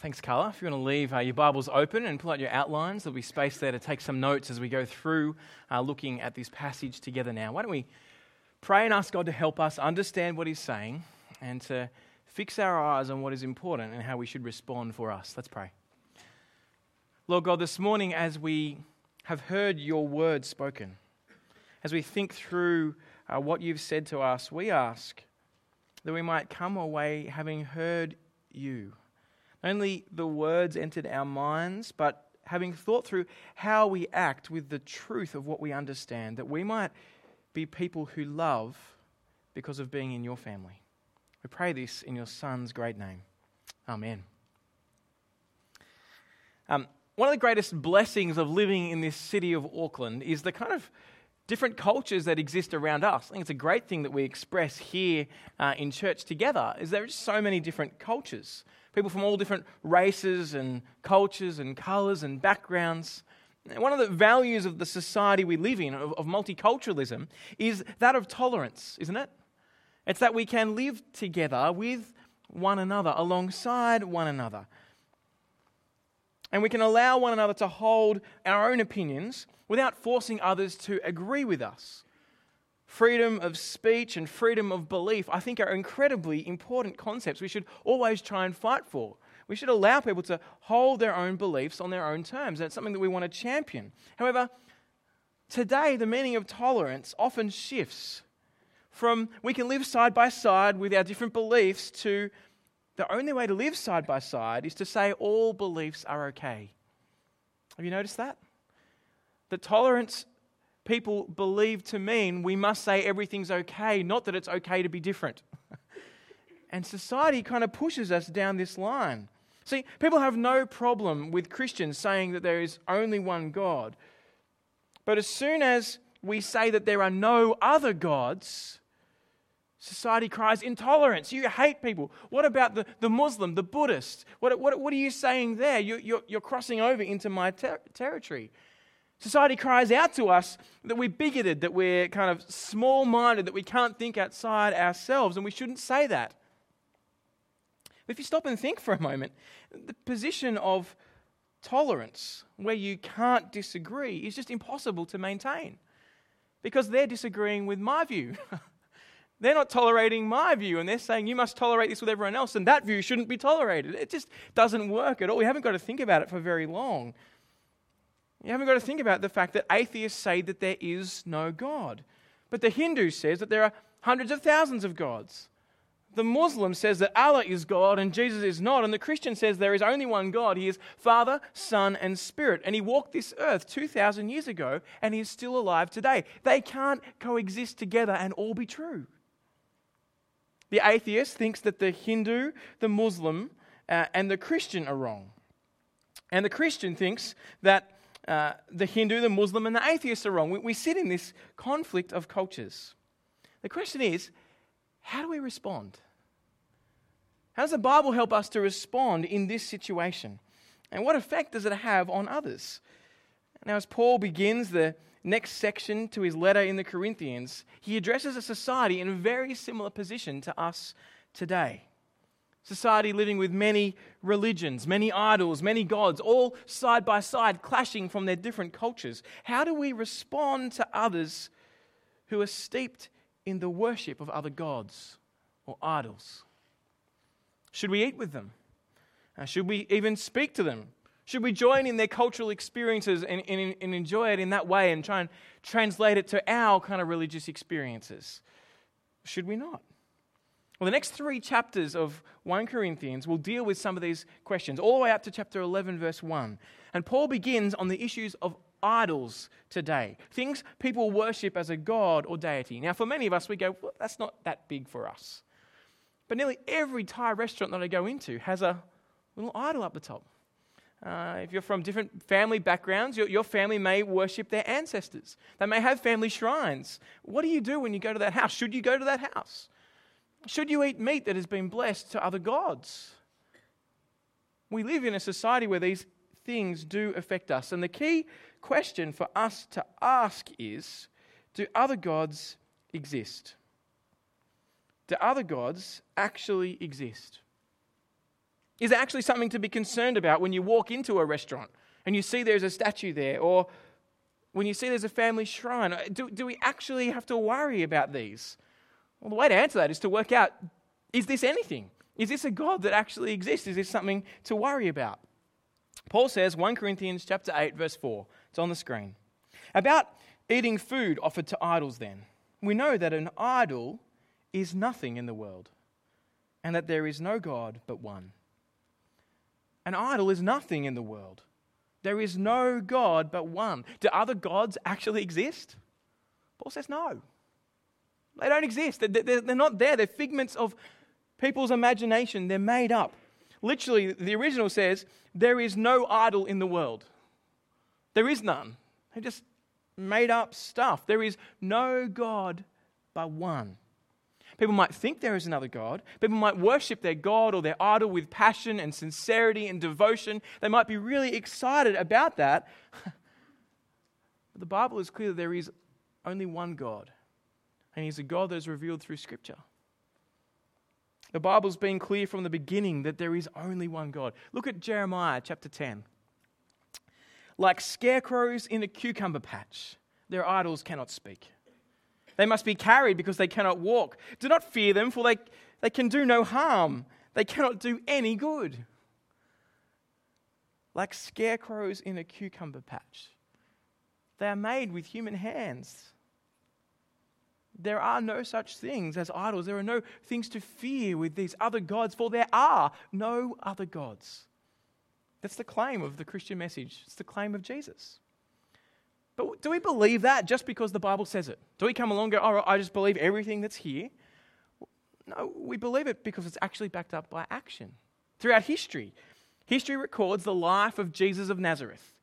Thanks, Carla. If you want to leave uh, your Bibles open and pull out your outlines, there'll be space there to take some notes as we go through uh, looking at this passage together now. Why don't we pray and ask God to help us understand what He's saying and to fix our eyes on what is important and how we should respond for us? Let's pray. Lord God, this morning, as we have heard your word spoken, as we think through uh, what you've said to us, we ask that we might come away having heard you only the words entered our minds, but having thought through how we act with the truth of what we understand, that we might be people who love because of being in your family. We pray this in your Son's great name. Amen. Um, one of the greatest blessings of living in this city of Auckland is the kind of different cultures that exist around us. I think it's a great thing that we express here uh, in church together. Is there are just so many different cultures people from all different races and cultures and colors and backgrounds. One of the values of the society we live in, of, of multiculturalism, is that of tolerance, isn't it? It's that we can live together with one another, alongside one another. And we can allow one another to hold our own opinions without forcing others to agree with us freedom of speech and freedom of belief, I think are incredibly important concepts we should always try and fight for. We should allow people to hold their own beliefs on their own terms. That's something that we want to champion. However, today the meaning of tolerance often shifts from we can live side by side with our different beliefs to the only way to live side by side is to say all beliefs are okay. Have you noticed that? That tolerance people believe to mean we must say everything's okay, not that it's okay to be different. and society kind of pushes us down this line. See, people have no problem with Christians saying that there is only one God. But as soon as we say that there are no other gods, society cries intolerance. You hate people. What about the, the Muslim, the Buddhist? What, what, what are you saying there? You, you're, you're crossing over into my ter- territory. Society cries out to us that we're bigoted, that we're kind of small minded, that we can't think outside ourselves, and we shouldn't say that. If you stop and think for a moment, the position of tolerance, where you can't disagree, is just impossible to maintain because they're disagreeing with my view. they're not tolerating my view, and they're saying you must tolerate this with everyone else, and that view shouldn't be tolerated. It just doesn't work at all. We haven't got to think about it for very long. You haven't got to think about the fact that atheists say that there is no God. But the Hindu says that there are hundreds of thousands of gods. The Muslim says that Allah is God and Jesus is not. And the Christian says there is only one God. He is Father, Son, and Spirit. And He walked this earth 2,000 years ago and He is still alive today. They can't coexist together and all be true. The atheist thinks that the Hindu, the Muslim, uh, and the Christian are wrong. And the Christian thinks that uh, the Hindu, the Muslim, and the atheist are wrong. We, we sit in this conflict of cultures. The question is how do we respond? How does the Bible help us to respond in this situation? And what effect does it have on others? Now, as Paul begins the next section to his letter in the Corinthians, he addresses a society in a very similar position to us today. Society living with many religions, many idols, many gods, all side by side, clashing from their different cultures. How do we respond to others who are steeped in the worship of other gods or idols? Should we eat with them? Uh, should we even speak to them? Should we join in their cultural experiences and, and, and enjoy it in that way and try and translate it to our kind of religious experiences? Should we not? Well, the next three chapters of 1 Corinthians will deal with some of these questions, all the way up to chapter 11, verse 1. And Paul begins on the issues of idols today, things people worship as a god or deity. Now, for many of us, we go, well, that's not that big for us. But nearly every Thai restaurant that I go into has a little idol up the top. Uh, if you're from different family backgrounds, your, your family may worship their ancestors. They may have family shrines. What do you do when you go to that house? Should you go to that house? Should you eat meat that has been blessed to other gods? We live in a society where these things do affect us. And the key question for us to ask is do other gods exist? Do other gods actually exist? Is actually something to be concerned about when you walk into a restaurant and you see there's a statue there, or when you see there's a family shrine? Do, do we actually have to worry about these? Well, the way to answer that is to work out is this anything? Is this a God that actually exists? Is this something to worry about? Paul says, 1 Corinthians chapter 8, verse 4. It's on the screen. About eating food offered to idols, then. We know that an idol is nothing in the world, and that there is no God but one. An idol is nothing in the world. There is no God but one. Do other gods actually exist? Paul says no. They don't exist. They're not there. They're figments of people's imagination. They're made up. Literally, the original says, There is no idol in the world. There is none. They're just made up stuff. There is no God but one. People might think there is another God. People might worship their God or their idol with passion and sincerity and devotion. They might be really excited about that. but the Bible is clear that there is only one God, and He's a God that is revealed through Scripture. The Bible's been clear from the beginning that there is only one God. Look at Jeremiah chapter 10. Like scarecrows in a cucumber patch, their idols cannot speak. They must be carried because they cannot walk. Do not fear them, for they, they can do no harm. They cannot do any good. Like scarecrows in a cucumber patch, they are made with human hands. There are no such things as idols. There are no things to fear with these other gods, for there are no other gods. That's the claim of the Christian message. It's the claim of Jesus. But do we believe that just because the Bible says it? Do we come along and go, oh, I just believe everything that's here? No, we believe it because it's actually backed up by action. Throughout history, history records the life of Jesus of Nazareth.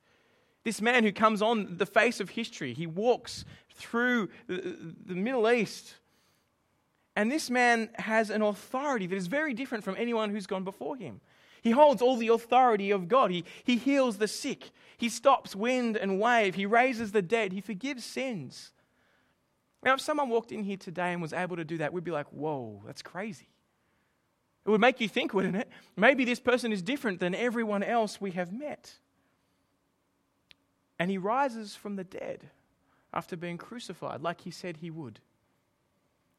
This man who comes on the face of history, he walks through the, the Middle East. And this man has an authority that is very different from anyone who's gone before him. He holds all the authority of God. He, he heals the sick. He stops wind and wave. He raises the dead. He forgives sins. Now, if someone walked in here today and was able to do that, we'd be like, whoa, that's crazy. It would make you think, wouldn't it? Maybe this person is different than everyone else we have met. And he rises from the dead after being crucified, like he said he would.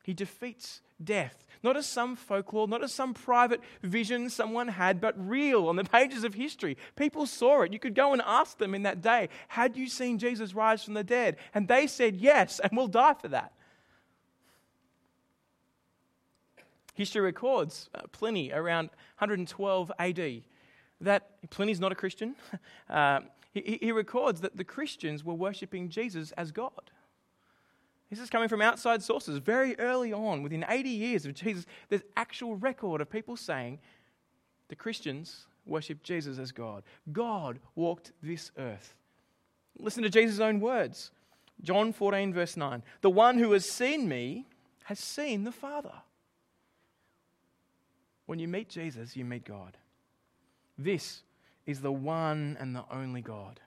He defeats death, not as some folklore, not as some private vision someone had, but real on the pages of history. People saw it. You could go and ask them in that day, Had you seen Jesus rise from the dead? And they said, Yes, and we'll die for that. History records uh, Pliny around 112 AD that Pliny's not a Christian. Uh, he, he records that the Christians were worshipping Jesus as God. This is coming from outside sources. Very early on, within 80 years of Jesus, there's actual record of people saying the Christians worship Jesus as God. God walked this earth. Listen to Jesus' own words. John 14, verse 9. The one who has seen me has seen the Father. When you meet Jesus, you meet God. This is the one and the only God.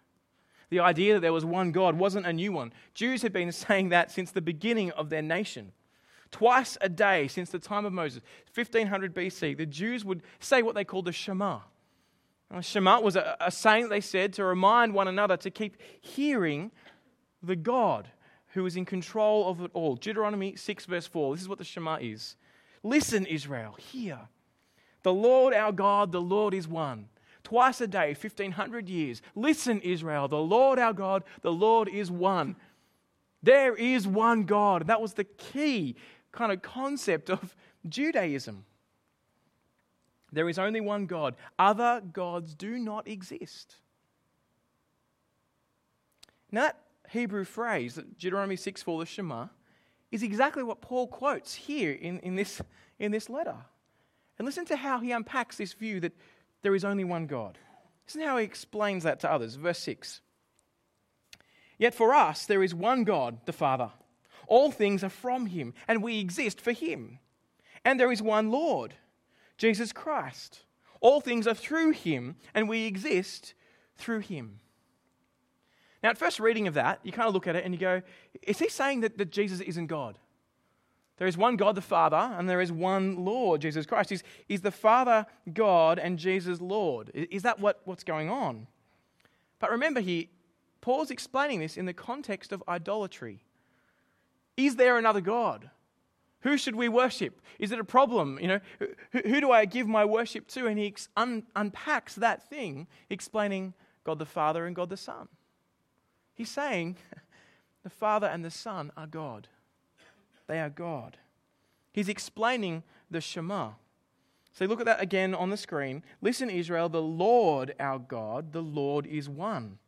The idea that there was one God wasn't a new one. Jews had been saying that since the beginning of their nation. Twice a day since the time of Moses, 1500 BC, the Jews would say what they called the Shema. Shema was a, a saying they said to remind one another to keep hearing the God who is in control of it all. Deuteronomy 6, verse 4. This is what the Shema is. Listen, Israel, hear. The Lord our God, the Lord is one twice a day, 1500 years. Listen, Israel, the Lord our God, the Lord is one. There is one God. That was the key kind of concept of Judaism. There is only one God. Other gods do not exist. Now, that Hebrew phrase, Deuteronomy 6 4, the Shema, is exactly what Paul quotes here in, in, this, in this letter. And listen to how he unpacks this view that there is only one God. Listen how he explains that to others. Verse 6. Yet for us, there is one God, the Father. All things are from him, and we exist for him. And there is one Lord, Jesus Christ. All things are through him, and we exist through him. Now, at first reading of that, you kind of look at it and you go, is he saying that, that Jesus isn't God? There is one God the Father, and there is one Lord, Jesus Christ. He's, is the Father God and Jesus Lord? Is that what, what's going on? But remember here, Paul's explaining this in the context of idolatry. Is there another God? Who should we worship? Is it a problem? You know, who, who do I give my worship to? And he un, unpacks that thing, explaining God the Father and God the Son. He's saying the Father and the Son are God. They are God. He's explaining the Shema. So look at that again on the screen. Listen, Israel, the Lord our God, the Lord is one.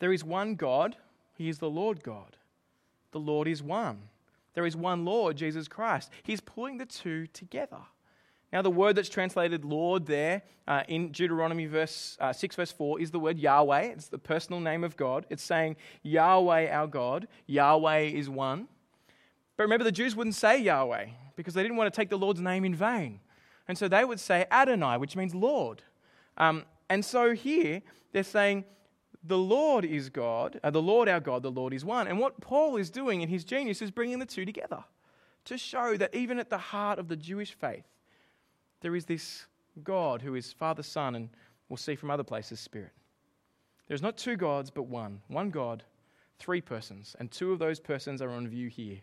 There is one God, He is the Lord God. The Lord is one. There is one Lord, Jesus Christ. He's pulling the two together. Now, the word that's translated Lord there uh, in Deuteronomy verse, uh, 6, verse 4 is the word Yahweh. It's the personal name of God. It's saying, Yahweh our God. Yahweh is one. But remember, the Jews wouldn't say Yahweh because they didn't want to take the Lord's name in vain. And so they would say Adonai, which means Lord. Um, and so here they're saying, the Lord is God, uh, the Lord our God, the Lord is one. And what Paul is doing in his genius is bringing the two together to show that even at the heart of the Jewish faith, there is this God who is Father, Son, and we'll see from other places, Spirit. There's not two gods, but one. One God, three persons, and two of those persons are on view here.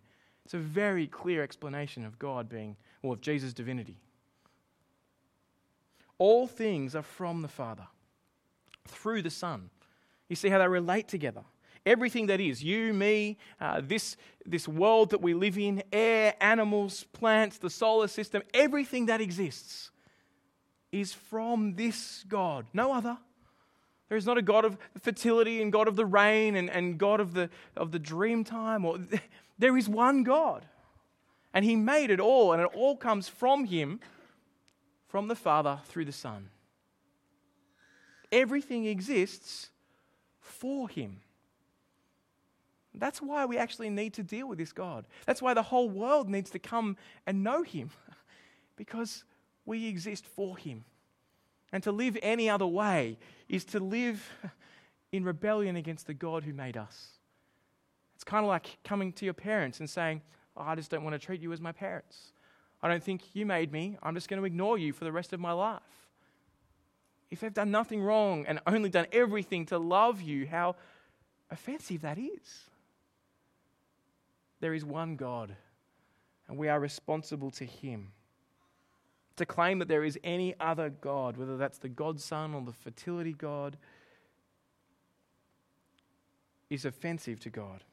It's a very clear explanation of God being, or of Jesus' divinity. All things are from the Father, through the Son. You see how they relate together. Everything that is, you, me, uh, this, this world that we live in, air, animals, plants, the solar system, everything that exists is from this God, no other. There is not a God of fertility and God of the rain and, and God of the, of the dream time. Or, there is one God. And He made it all, and it all comes from Him, from the Father through the Son. Everything exists for Him. That's why we actually need to deal with this God. That's why the whole world needs to come and know Him, because we exist for Him. And to live any other way is to live in rebellion against the God who made us. It's kind of like coming to your parents and saying, oh, I just don't want to treat you as my parents. I don't think you made me. I'm just going to ignore you for the rest of my life. If they've done nothing wrong and only done everything to love you, how offensive that is. There is one God, and we are responsible to Him. To claim that there is any other God, whether that's the Godson or the fertility God, is offensive to God.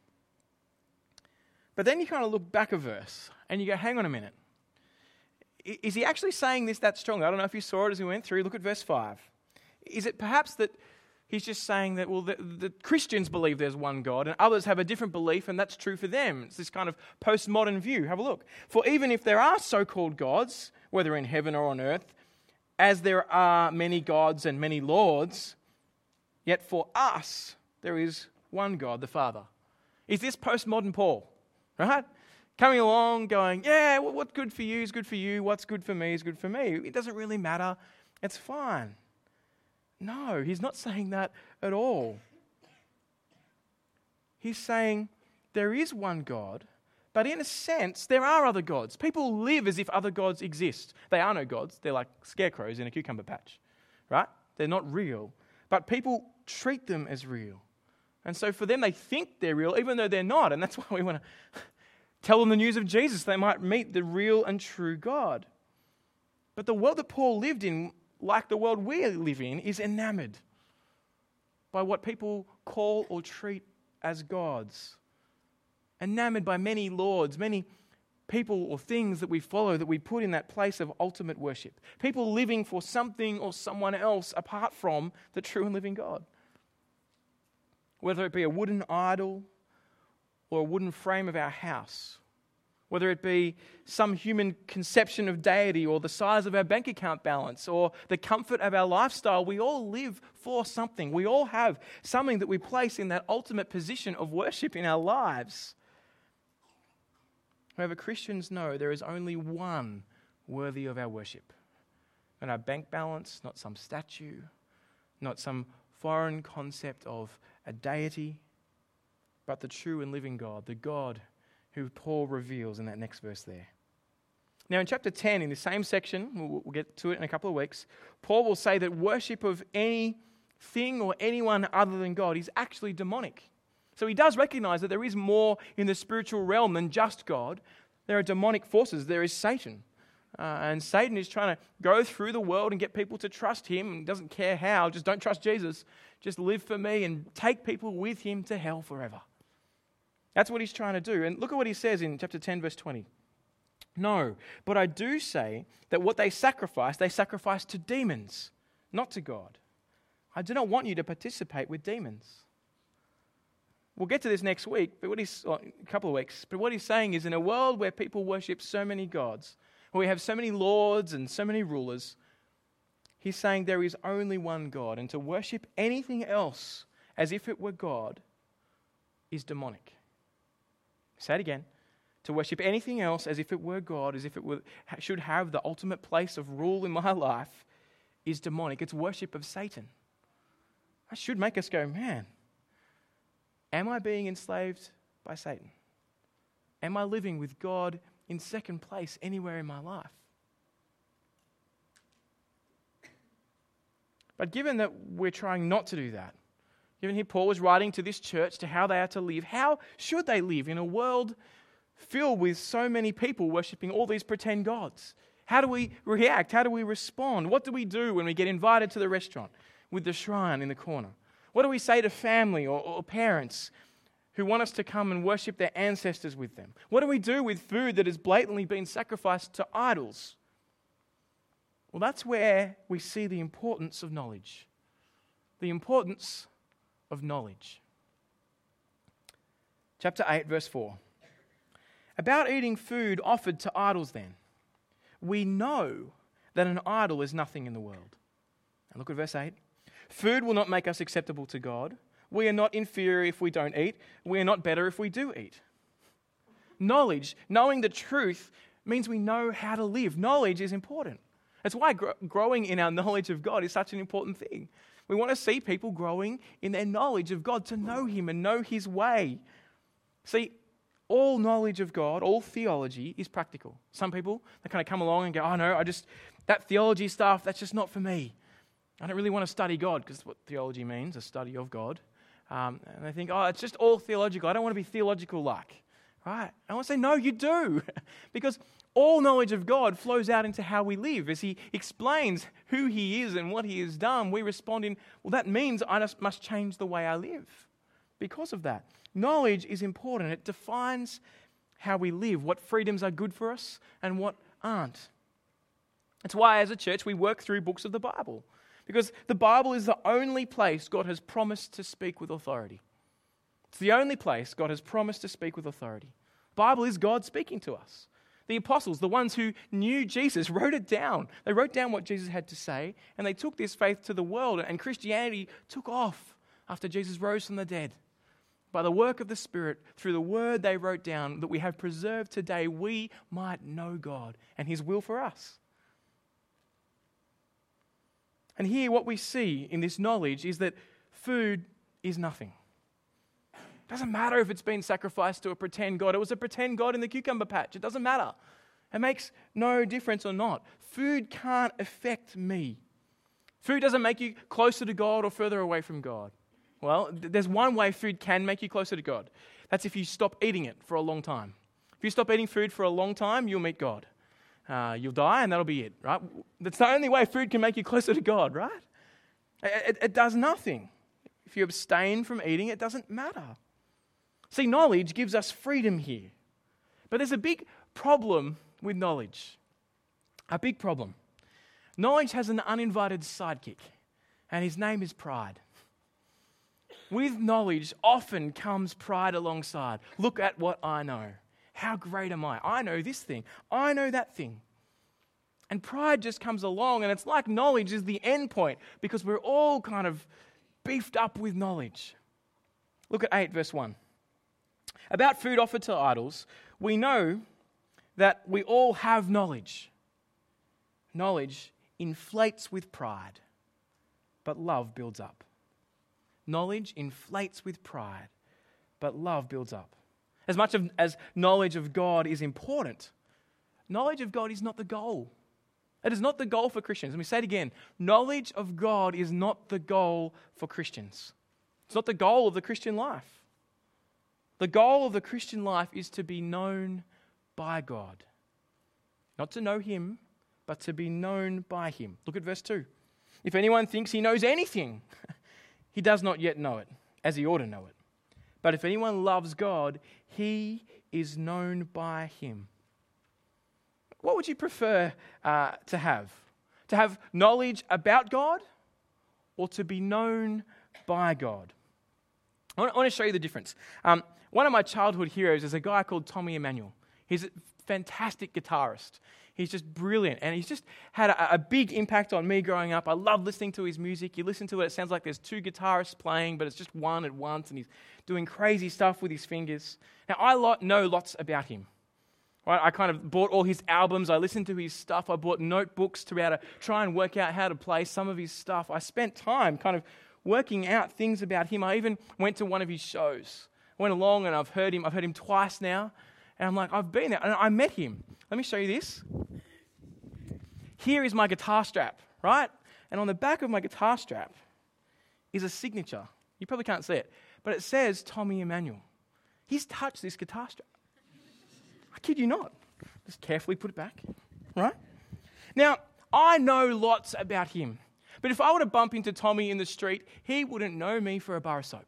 But then you kind of look back a verse and you go, hang on a minute. Is he actually saying this that strongly? I don't know if you saw it as we went through. Look at verse 5. Is it perhaps that He's just saying that, well, the, the, Christians believe there's one God and others have a different belief, and that's true for them. It's this kind of postmodern view. Have a look. For even if there are so called gods, whether in heaven or on earth, as there are many gods and many lords, yet for us there is one God, the Father. Is this postmodern Paul? Right? Coming along, going, yeah, what's good for you is good for you. What's good for me is good for me. It doesn't really matter. It's fine. No, he's not saying that at all. He's saying there is one God, but in a sense, there are other gods. People live as if other gods exist. They are no gods, they're like scarecrows in a cucumber patch, right? They're not real, but people treat them as real. And so for them, they think they're real, even though they're not. And that's why we want to tell them the news of Jesus. They might meet the real and true God. But the world that Paul lived in like the world we live in, is enamored by what people call or treat as gods. Enamored by many lords, many people or things that we follow that we put in that place of ultimate worship. People living for something or someone else apart from the true and living God. Whether it be a wooden idol or a wooden frame of our house whether it be some human conception of deity or the size of our bank account balance or the comfort of our lifestyle, we all live for something. We all have something that we place in that ultimate position of worship in our lives. However, Christians know there is only one worthy of our worship. Not our bank balance, not some statue, not some foreign concept of a deity, but the true and living God, the God who Paul reveals in that next verse there. Now, in chapter 10, in the same section, we'll, get to it in a couple of weeks, Paul will say that worship of anything or anyone other than God is actually demonic. So he does recognize that there is more in the spiritual realm than just God. There are demonic forces, there is Satan. Uh, and Satan is trying to go through the world and get people to trust him and doesn't care how. Just don't trust Jesus. Just live for me and take people with him to hell forever. That's what he's trying to do. And look at what he says in chapter 10, verse 20. No, but I do say that what they sacrifice, they sacrifice to demons, not to God. I do not want you to participate with demons. We'll get to this next week, but what he's, well, a couple of weeks. But what he's saying is in a world where people worship so many gods, where we have so many lords and so many rulers, he's saying there is only one God, and to worship anything else as if it were God is demonic. Say it again. To worship anything else as if it were God, as if it were, should have the ultimate place of rule in my life, is demonic. It's worship of Satan. That should make us go, man, am I being enslaved by Satan? Am I living with God in second place anywhere in my life? But given that we're trying not to do that, given here Paul was writing to this church to how they are to live, how should they live in a world filled with so many people worshipping all these pretend gods? How do we react? How do we respond? What do we do when we get invited to the restaurant with the shrine in the corner? What do we say to family or, or parents who want us to come and worship their ancestors with them? What do we do with food that has blatantly been sacrificed to idols? Well, that's where we see the importance of knowledge. The importance of knowledge. Chapter 8, verse 4. About eating food offered to idols, then, we know that an idol is nothing in the world. And look at verse 8. Food will not make us acceptable to God. We are not inferior if we don't eat. We are not better if we do eat. Knowledge, knowing the truth, means we know how to live. Knowledge is important. That's why gr- growing in our knowledge of God is such an important thing. We want to see people growing in their knowledge of God, to know Him and know His way. See, all knowledge of God, all theology is practical. Some people, they kind of come along and go, oh no, I just, that theology stuff, that's just not for me. I don't really want to study God, because what theology means, a study of God. Um, and they think, oh, it's just all theological. I don't want to be theological like. Right? I want to say, no, you do. because all knowledge of God flows out into how we live. As He explains who He is and what He has done, we respond in, well, that means I must change the way I live because of that. Knowledge is important, it defines how we live, what freedoms are good for us and what aren't. That's why, as a church, we work through books of the Bible. Because the Bible is the only place God has promised to speak with authority. It's the only place God has promised to speak with authority. The Bible is God speaking to us. The apostles, the ones who knew Jesus, wrote it down. They wrote down what Jesus had to say, and they took this faith to the world, and Christianity took off after Jesus rose from the dead. By the work of the Spirit, through the word they wrote down that we have preserved today, we might know God and His will for us. And here, what we see in this knowledge is that food is nothing. Doesn't matter if it's been sacrificed to a pretend God. It was a pretend God in the cucumber patch. It doesn't matter. It makes no difference or not. Food can't affect me. Food doesn't make you closer to God or further away from God. Well, there's one way food can make you closer to God. That's if you stop eating it for a long time. If you stop eating food for a long time, you'll meet God. Uh, you'll die, and that'll be it, right? That's the only way food can make you closer to God, right? It, it, it does nothing. If you abstain from eating, it doesn't matter. See, knowledge gives us freedom here. But there's a big problem with knowledge. A big problem. Knowledge has an uninvited sidekick, and his name is pride. With knowledge often comes pride alongside. Look at what I know. How great am I? I know this thing. I know that thing. And pride just comes along, and it's like knowledge is the end point because we're all kind of beefed up with knowledge. Look at 8, verse 1. About food offered to idols, we know that we all have knowledge. Knowledge inflates with pride, but love builds up. Knowledge inflates with pride, but love builds up. As much of, as knowledge of God is important, knowledge of God is not the goal. It is not the goal for Christians. Let me say it again. Knowledge of God is not the goal for Christians. It's not the goal of the Christian life. The goal of the Christian life is to be known by God. Not to know Him, but to be known by Him. Look at verse 2. If anyone thinks he knows anything, he does not yet know it, as he ought to know it. But if anyone loves God, he is known by Him. What would you prefer uh, to have? To have knowledge about God or to be known by God? I want, to show you the difference. Um, one of my childhood heroes is a guy called Tommy Emmanuel. He's a fantastic guitarist. He's just brilliant. And he's just had a, a, big impact on me growing up. I love listening to his music. You listen to it, it sounds like there's two guitarists playing, but it's just one at once. And he's doing crazy stuff with his fingers. Now, I lot, know lots about him. Right? I kind of bought all his albums. I listened to his stuff. I bought notebooks to be able to try and work out how to play some of his stuff. I spent time kind of working out things about him. I even went to one of his shows. Went along and I've heard him. I've heard him twice now. And I'm like, I've been there. And I met him. Let me show you this. Here is my guitar strap, right? And on the back of my guitar strap is a signature. You probably can't see it, but it says Tommy Emmanuel. He's touched this guitar strap. I kid you not. Just carefully put it back, right? Now, I know lots about him, but if I were to bump into Tommy in the street, he wouldn't know me for a bar of soap.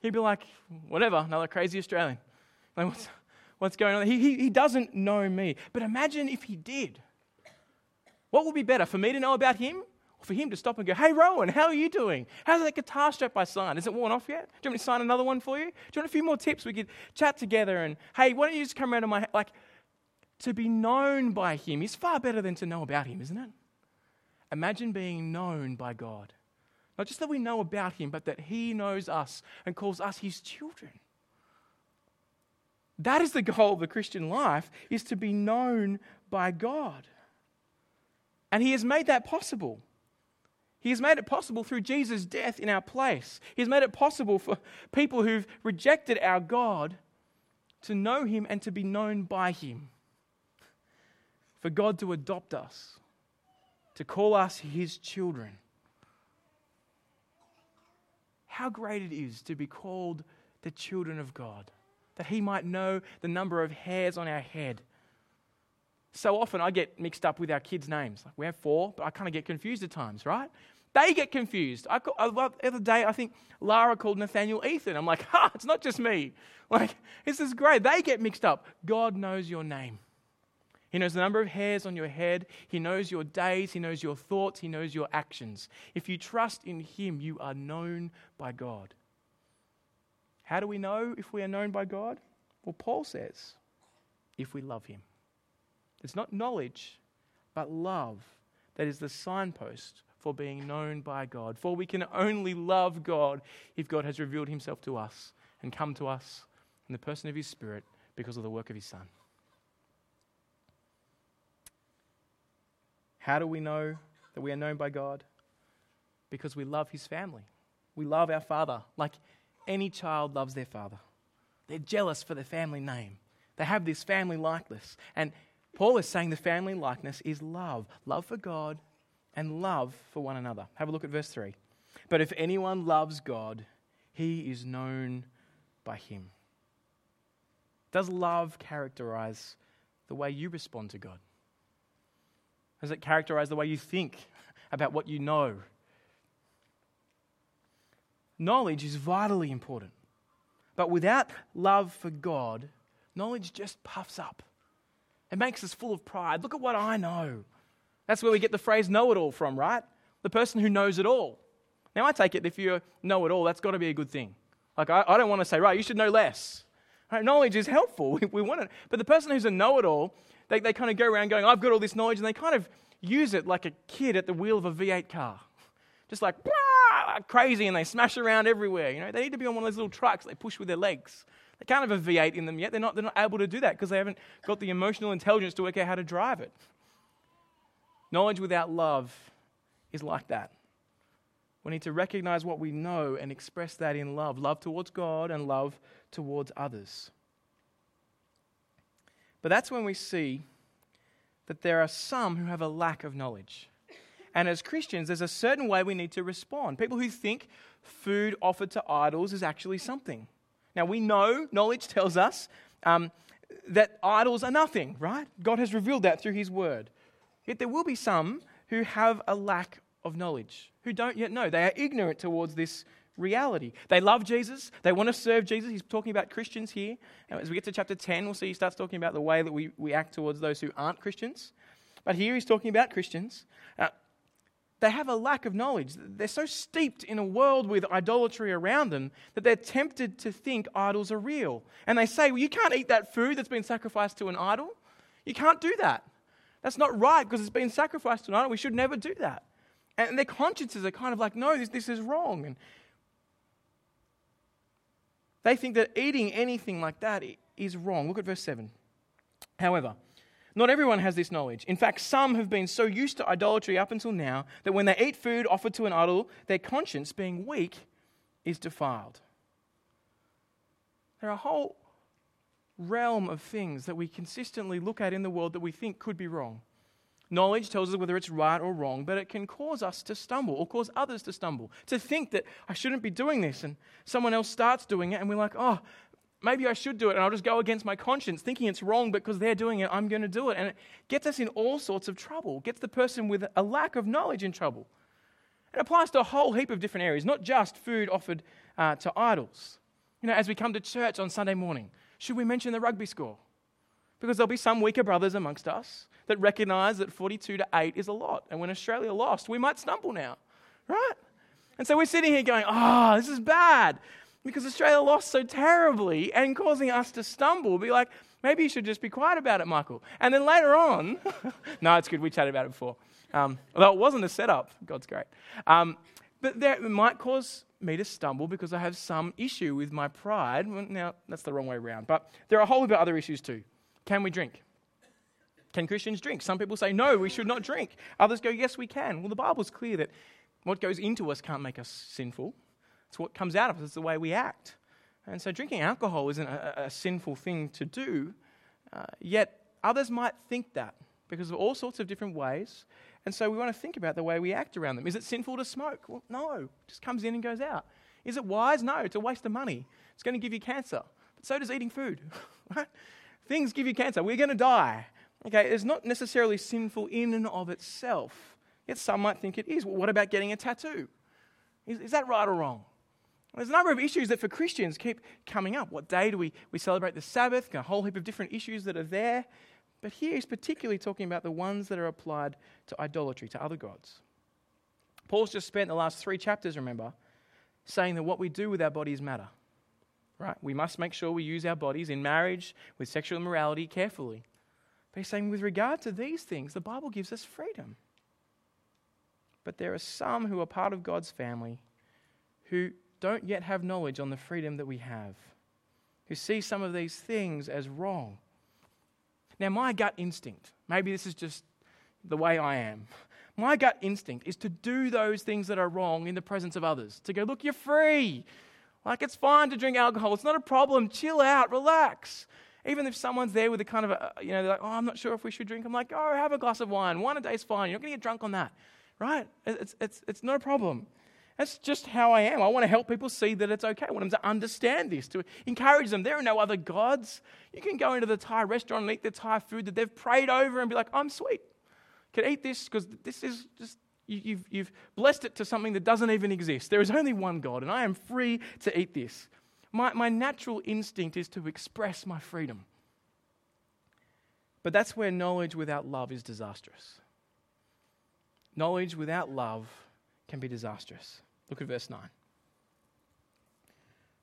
He'd be like, whatever, another crazy Australian. Like, what's, what's going on? He, he, he doesn't know me. But imagine if he did. What would be better, for me to know about him or for him to stop and go, hey, Rowan, how are you doing? How's that guitar strap I signed? Is it worn off yet? Do you want me to sign another one for you? Do you want a few more tips? We could chat together and, hey, why don't you just come around to my, like, to be known by him is far better than to know about him, isn't it? Imagine being known by God. Not just that we know about him, but that he knows us and calls us his children. That is the goal of the Christian life, is to be known by God. And he has made that possible. He has made it possible through Jesus' death in our place. He has made it possible for people who've rejected our God to know Him and to be known by Him. For God to adopt us, to call us His children. How great it is to be called the children of God, that He might know the number of hairs on our head so often I get mixed up with our kids' names. Like we have four, but I kind of get confused at times, right? They get confused. I, call, I the other day, I think Lara called Nathaniel Ethan. I'm like, ha, it's not just me. Like, this is great. They get mixed up. God knows your name. He knows the number of hairs on your head. He knows your days. He knows your thoughts. He knows your actions. If you trust in Him, you are known by God. How do we know if we are known by God? Well, Paul says, if we love Him. It's not knowledge, but love that is the signpost for being known by God. For we can only love God if God has revealed himself to us and come to us in the person of his Spirit because of the work of his Son. How do we know that we are known by God? Because we love his family. We love our father like any child loves their father. They're jealous for their family name. They have this family likeness. And Paul is saying the family likeness is love love for God and love for one another. Have a look at verse 3. But if anyone loves God, he is known by him. Does love characterize the way you respond to God? Does it characterize the way you think about what you know? Knowledge is vitally important. But without love for God, knowledge just puffs up. It makes us full of pride. Look at what I know. That's where we get the phrase know it all from, right? The person who knows it all. Now, I take it if you know it all, that's got to be a good thing. Like, I, I don't want to say, right, you should know less. Right, knowledge is helpful. We, we want it. But the person who's a know it all, they, they kind of go around going, I've got all this knowledge, and they kind of use it like a kid at the wheel of a V8 car. Just like, crazy, and they smash around everywhere. You know, they need to be on one of those little trucks they push with their legs. They can't have a V8 in them yet. They're not, they're not able to do that because they haven't got the emotional intelligence to work out how to drive it. Knowledge without love is like that. We need to recognize what we know and express that in love love towards God and love towards others. But that's when we see that there are some who have a lack of knowledge. And as Christians, there's a certain way we need to respond. People who think food offered to idols is actually something. Now, we know, knowledge tells us um, that idols are nothing, right? God has revealed that through His Word. Yet there will be some who have a lack of knowledge, who don't yet know. They are ignorant towards this reality. They love Jesus, they want to serve Jesus. He's talking about Christians here. As we get to chapter 10, we'll see he starts talking about the way that we, we act towards those who aren't Christians. But here he's talking about Christians. Uh, they have a lack of knowledge. They're so steeped in a world with idolatry around them that they're tempted to think idols are real. And they say, Well, you can't eat that food that's been sacrificed to an idol. You can't do that. That's not right because it's been sacrificed to an idol. We should never do that. And their consciences are kind of like, No, this, this is wrong. And they think that eating anything like that is wrong. Look at verse 7. However, not everyone has this knowledge. In fact, some have been so used to idolatry up until now that when they eat food offered to an idol, their conscience, being weak, is defiled. There are a whole realm of things that we consistently look at in the world that we think could be wrong. Knowledge tells us whether it's right or wrong, but it can cause us to stumble or cause others to stumble. To think that I shouldn't be doing this, and someone else starts doing it, and we're like, oh, maybe I should do it, and I'll just go against my conscience, thinking it's wrong because they're doing it, I'm going to do it. And it gets us in all sorts of trouble, gets the person with a lack of knowledge in trouble. It applies to a whole heap of different areas, not just food offered uh, to idols. You know, as we come to church on Sunday morning, should we mention the rugby score? Because there'll be some weaker brothers amongst us that recognize that 42 to 8 is a lot. And when Australia lost, we might stumble now, right? And so we're sitting here going, oh, this is bad because Australia lost so terribly and causing us to stumble. Be like, maybe you should just be quiet about it, Michael. And then later on, no, it's good. We chatted about it before. Um, although it wasn't a setup. God's great. Um, but there, it might cause me to stumble because I have some issue with my pride. Well, now, that's the wrong way around. But there are a whole heap of other issues too. Can we drink? Can Christians drink? Some people say, no, we should not drink. Others go, yes, we can. Well, the Bible's clear that what goes into us can't make us sinful. It's what comes out of us, it's the way we act. And so drinking alcohol isn't a, a sinful thing to do, uh, yet others might think that because of all sorts of different ways. And so we want to think about the way we act around them. Is it sinful to smoke? Well, no, it just comes in and goes out. Is it wise? No, it's a waste of money. It's going to give you cancer. But so does eating food, right? Things give you cancer. We're going to die. Okay, it's not necessarily sinful in and of itself. Yet some might think it is. Well, what about getting a tattoo? Is, is that right or wrong? There's a number of issues that for Christians keep coming up. What day do we, we celebrate the Sabbath? A whole heap of different issues that are there. But here he's particularly talking about the ones that are applied to idolatry, to other gods. Paul's just spent the last three chapters, remember, saying that what we do with our bodies matter. Right? We must make sure we use our bodies in marriage with sexual immorality carefully. But he's saying, with regard to these things, the Bible gives us freedom. But there are some who are part of God's family who don't yet have knowledge on the freedom that we have, who see some of these things as wrong. Now, my gut instinct, maybe this is just the way I am, my gut instinct is to do those things that are wrong in the presence of others. To go, look, you're free. Like, it's fine to drink alcohol. It's not a problem. Chill out, relax. Even if someone's there with a kind of, a, uh, you know, they're like, oh, I'm not sure if we should drink. I'm like, oh, have a glass of wine. One a day is fine. You're not going to get drunk on that, right? It's, it's, it's no problem. That's just how I am. I want to help people see that it's okay. I want them to understand this, to encourage them. There are no other gods. You can go into the Thai restaurant and eat the Thai food that they've prayed over and be like, I'm sweet. Can eat this because this is just, you, have you've blessed it to something that doesn't even exist. There is only one God, and I am free to eat this. My, my natural instinct is to express my freedom. But that's where knowledge without love is disastrous. Knowledge without love can be disastrous. Look at verse 9.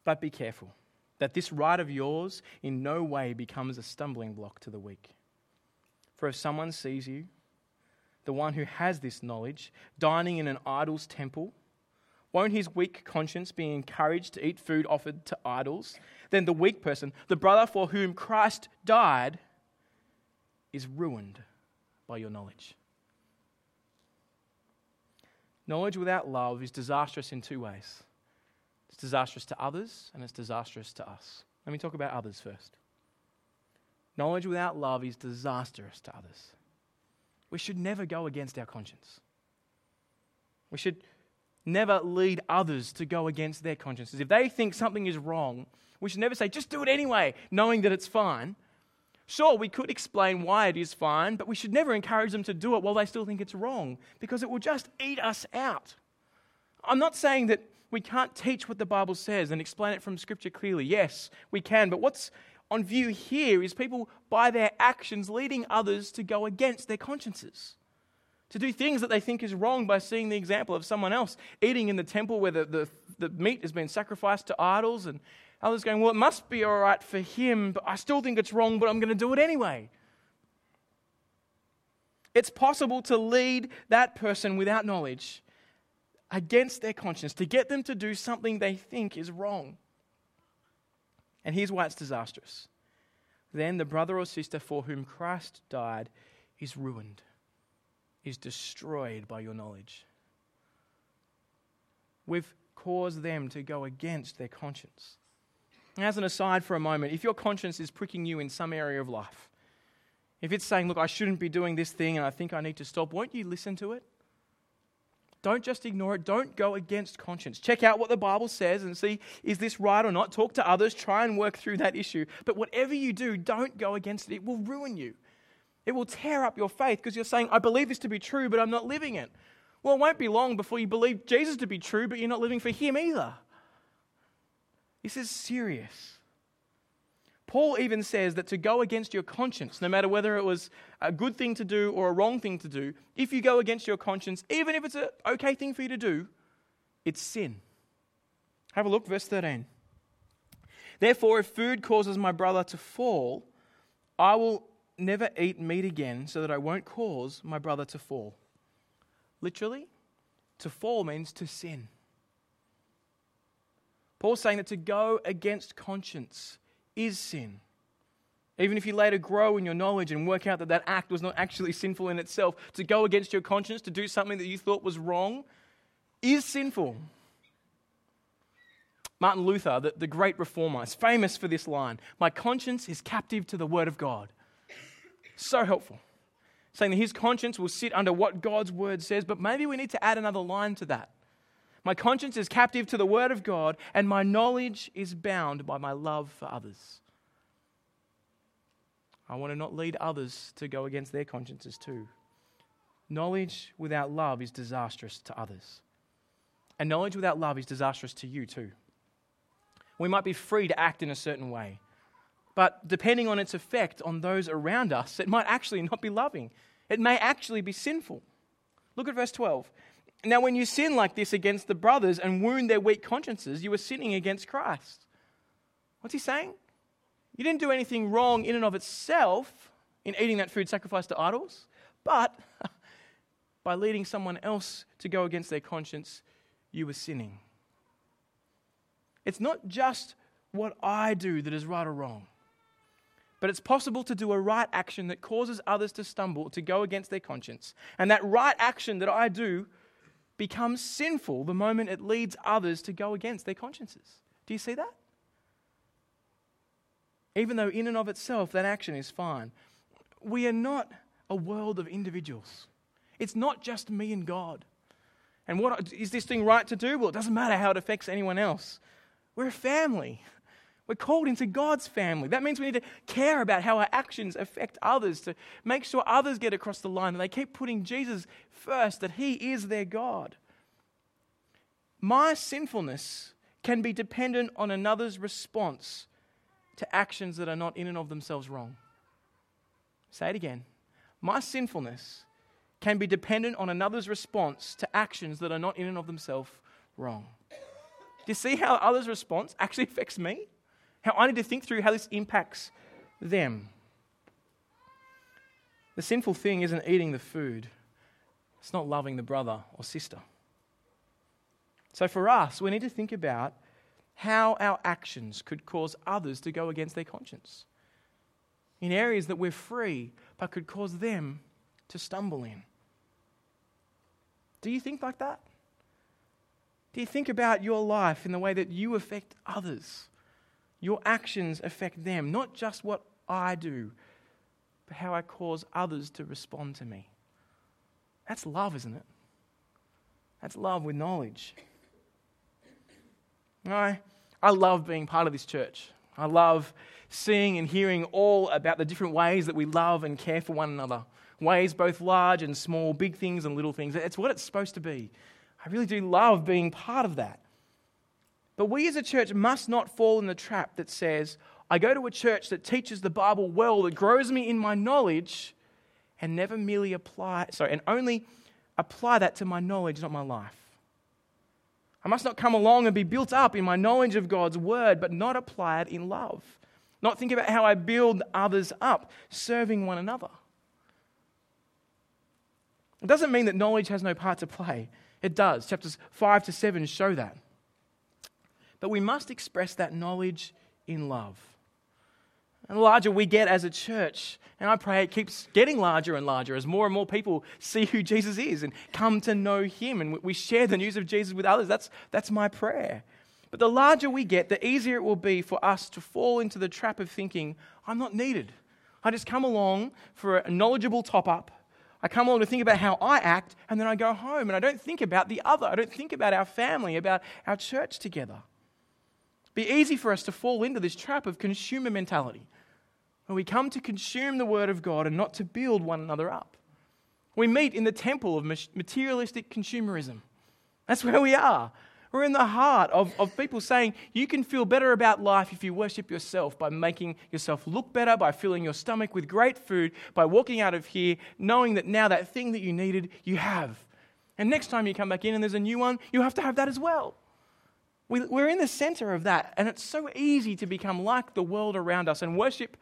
But be careful that this right of yours in no way becomes a stumbling block to the weak. For if someone sees you, the one who has this knowledge, dining in an idol's temple, won't his weak conscience be encouraged to eat food offered to idols? Then the weak person, the brother for whom Christ died, is ruined by your knowledge. Knowledge without love is disastrous in two ways it's disastrous to others and it's disastrous to us. Let me talk about others first. Knowledge without love is disastrous to others. We should never go against our conscience. We should never lead others to go against their consciences. If they think something is wrong, we should never say, just do it anyway, knowing that it's fine. Sure, we could explain why it is fine, but we should never encourage them to do it while they still think it's wrong, because it will just eat us out. I'm not saying that we can't teach what the Bible says and explain it from Scripture clearly. Yes, we can, but what's on view here is people, by their actions, leading others to go against their consciences to do things that they think is wrong by seeing the example of someone else eating in the temple where the, the, the meat has been sacrificed to idols and Others going, well, it must be all right for him, but I still think it's wrong, but I'm going to do it anyway. It's possible to lead that person without knowledge against their conscience, to get them to do something they think is wrong. And here's why it's disastrous. Then the brother or sister for whom Christ died is ruined, is destroyed by your knowledge. We've caused them to go against their conscience. As an aside for a moment, if your conscience is pricking you in some area of life, if it's saying, look, I shouldn't be doing this thing and I think I need to stop, won't you listen to it? Don't just ignore it. Don't go against conscience. Check out what the Bible says and see is this right or not. Talk to others. Try and work through that issue. But whatever you do, don't go against it. It will ruin you. It will tear up your faith because you're saying, I believe this to be true, but I'm not living it. Well, it won't be long before you believe Jesus to be true, but you're not living for Him either. This is serious. Paul even says that to go against your conscience, no matter whether it was a good thing to do or a wrong thing to do, if you go against your conscience, even if it's an okay thing for you to do, it's sin. Have a look, verse 13. Therefore, if food causes my brother to fall, I will never eat meat again so that I won't cause my brother to fall. Literally, to fall means to sin. Paul's saying that to go against conscience is sin. Even if you later grow in your knowledge and work out that that act was not actually sinful in itself, to go against your conscience, to do something that you thought was wrong, is sinful. Martin Luther, the, the great reformer, is famous for this line My conscience is captive to the word of God. So helpful. Saying that his conscience will sit under what God's word says, but maybe we need to add another line to that. My conscience is captive to the word of God, and my knowledge is bound by my love for others. I want to not lead others to go against their consciences too. Knowledge without love is disastrous to others. And knowledge without love is disastrous to you too. We might be free to act in a certain way, but depending on its effect on those around us, it might actually not be loving. It may actually be sinful. Look at verse 12. Now, when you sin like this against the brothers and wound their weak consciences, you are sinning against Christ. What's he saying? You didn't do anything wrong in and of itself in eating that food sacrificed to idols, but by leading someone else to go against their conscience, you were sinning. It's not just what I do that is right or wrong, but it's possible to do a right action that causes others to stumble, to go against their conscience. And that right action that I do becomes sinful the moment it leads others to go against their consciences. Do you see that? Even though, in and of itself, that action is fine, we are not a world of individuals. It's not just me and God. And what is this thing right to do? Well, it doesn't matter how it affects anyone else. We're a family. We're called into God's family. That means we need to care about how our actions affect others, to make sure others get across the line, and they keep putting Jesus first, that He is their God. My sinfulness can be dependent on another's response to actions that are not in and of themselves wrong. Say it again. My sinfulness can be dependent on another's response to actions that are not in and of themselves wrong. Do you see how others' response actually affects me? How I need to think through how this impacts them. The sinful thing isn't eating the food, it's not loving the brother or sister. So for us, we need to think about how our actions could cause others to go against their conscience in areas that we're free but could cause them to stumble in. Do you think like that? Do you think about your life in the way that you affect others? Your actions affect them, not just what I do, but how I cause others to respond to me. That's love, isn't it? That's love with knowledge. I, I love being part of this church. I love seeing and hearing all about the different ways that we love and care for one another. Ways both large and small, big things and little things. It's what it's supposed to be. I really do love being part of that. But we as a church must not fall in the trap that says, I go to a church that teaches the Bible well, that grows me in my knowledge, and never merely apply, sorry, and only apply that to my knowledge, not my life. I must not come along and be built up in my knowledge of God's word, but not apply it in love. Not think about how I build others up, serving one another. It doesn't mean that knowledge has no part to play. It does. Chapters 5 to 7 show that. But we must express that knowledge in love. And the larger we get as a church, and I pray it keeps getting larger and larger as more and more people see who Jesus is and come to know him, and we share the news of Jesus with others. That's, that's my prayer. But the larger we get, the easier it will be for us to fall into the trap of thinking, I'm not needed. I just come along for a knowledgeable top up. I come along to think about how I act, and then I go home and I don't think about the other. I don't think about our family, about our church together. Be easy for us to fall into this trap of consumer mentality when we come to consume the Word of God and not to build one another up. We meet in the temple of materialistic consumerism. That's where we are. We're in the heart of, of people saying you can feel better about life if you worship yourself by making yourself look better, by filling your stomach with great food, by walking out of here knowing that now that thing that you needed, you have. And next time you come back in and there's a new one, you have to have that as well. We, we're in the center of that, and it's so easy to become like the world around us and worship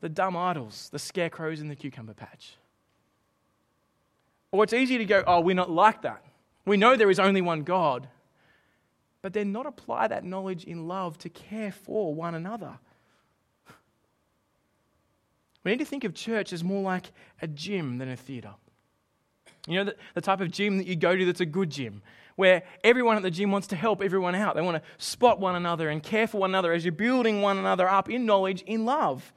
the dumb idols, the scarecrows in the cucumber patch. Or it's easy to go, oh, we're not like that. We know there is only one God. But then not apply that knowledge in love to care for one another. We need to think of church as more like a gym than a theatre. You know, the, the type of gym that you go to that's a good gym, where everyone at the gym wants to help everyone out. They want to spot one another and care for one another as you're building one another up in knowledge, in love.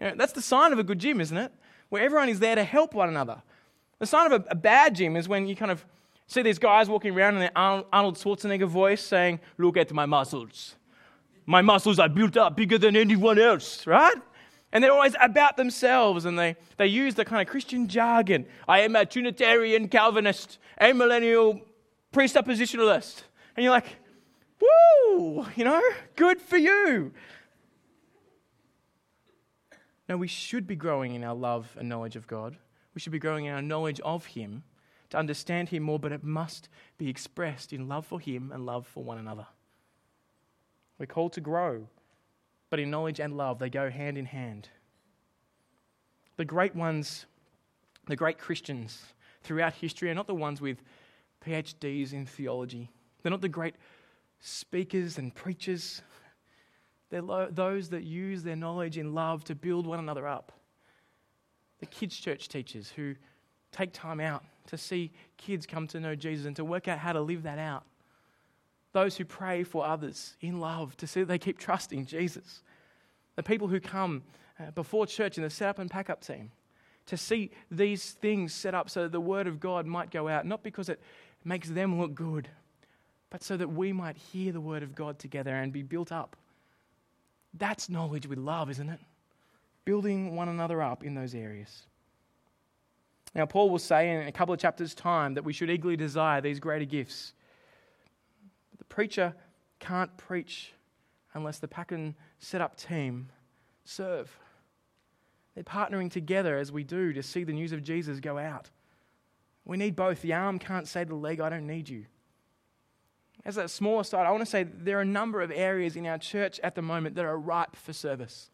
You know, that's the sign of a good gym, isn't it? Where everyone is there to help one another. The sign of a, a bad gym is when you kind of see these guys walking around in their Arnold Schwarzenegger voice saying, Look at my muscles. My muscles are built up bigger than anyone else, right? And they're always about themselves and they, they use the kind of Christian jargon. I am a Trinitarian Calvinist, amillennial presuppositionalist. And you're like, woo, you know, good for you. No, we should be growing in our love and knowledge of God. We should be growing in our knowledge of Him to understand Him more, but it must be expressed in love for Him and love for one another. We're called to grow, but in knowledge and love, they go hand in hand. The great ones, the great Christians throughout history, are not the ones with PhDs in theology. They're not the great speakers and preachers they're lo- those that use their knowledge in love to build one another up. The kids' church teachers who take time out to see kids come to know Jesus and to work out how to live that out. Those who pray for others in love to see that they keep trusting Jesus. The people who come uh, before church in the set up and pack up team to see these things set up so that the word of God might go out, not because it makes them look good, but so that we might hear the word of God together and be built up that's knowledge with love, isn't it? Building one another up in those areas. Now, Paul will say in a couple of chapters' time that we should eagerly desire these greater gifts. But the preacher can't preach unless the pack and set up team serve. They're partnering together as we do to see the news of Jesus go out. We need both. The arm can't say to the leg, I don't need you. As a smaller side, I want to say there are a number of areas in our church at the moment that are ripe for service.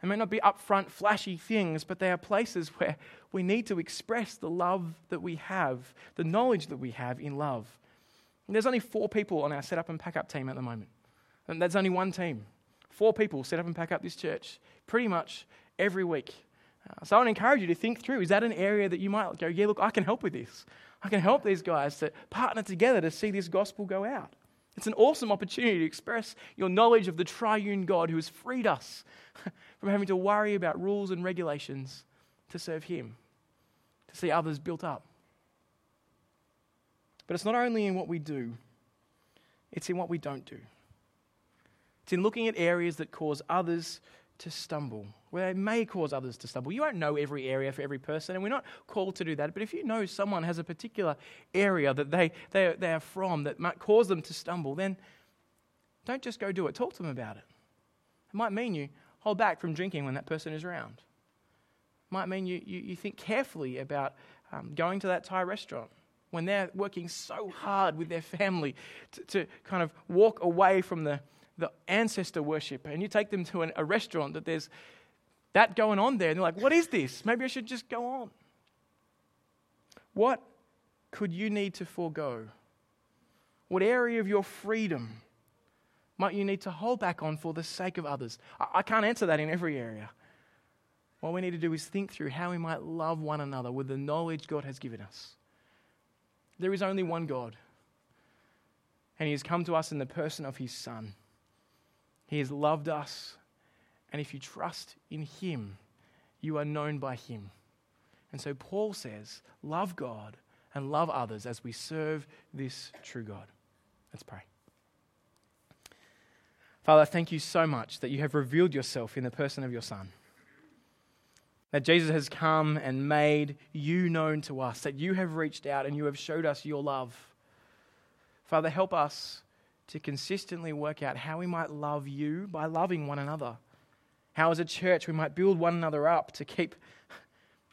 They may not be upfront, flashy things, but they are places where we need to express the love that we have, the knowledge that we have in love. And there's only four people on our set up and pack up team at the moment. And that's only one team. Four people set up and pack up this church pretty much every week. So I to encourage you to think through is that an area that you might go, yeah, look, I can help with this? I can help these guys to partner together to see this gospel go out. It's an awesome opportunity to express your knowledge of the triune God who has freed us from having to worry about rules and regulations to serve Him, to see others built up. But it's not only in what we do, it's in what we don't do. It's in looking at areas that cause others to stumble, where they may cause others to stumble. You won't know every area for every person, and we're not called to do that. But if you know someone has a particular area that they, they, they are from that might cause them to stumble, then don't just go do it. Talk to them about it. It might mean you hold back from drinking when that person is around. It might mean you, you, you think carefully about um, going to that Thai restaurant when they're working so hard with their family to, to kind of walk away from the the ancestor worship and you take them to an, a restaurant that there's that going on there and they're like, what is this? Maybe I should just go on. What could you need to forego? What area of your freedom might you need to hold back on for the sake of others? I, I can't answer that in every area. What we need to do is think through how we might love one another with the knowledge God has given us. There is only one God, and He has come to us in the person of His Son. He has loved us. And if you trust in Him, you are known by Him. And so Paul says, Love God and love others as we serve this true God. Let's pray. Father, thank you so much that you have revealed yourself in the person of your Son. That Jesus has come and made you known to us, that you have reached out and you have showed us your love. Father, help us to consistently work out how we might love you by loving one another. How, as a church, we might build one another up to keep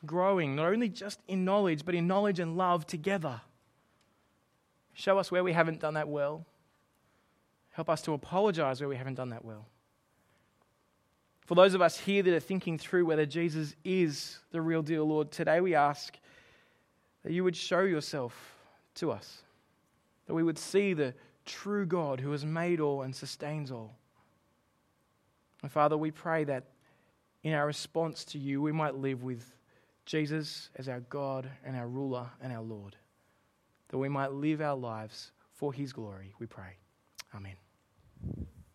growing, not only just in knowledge, but in knowledge and love together. Show us where we haven't done that well. Help us to apologize where we haven't done that well. For those of us here that are thinking through whether Jesus is the real deal, Lord, today we ask that you would show yourself to us, that we would see the true God who has made all and sustains all. And Father, we pray that in our response to you, we might live with Jesus as our God and our ruler and our Lord, that we might live our lives for his glory, we pray. Amen.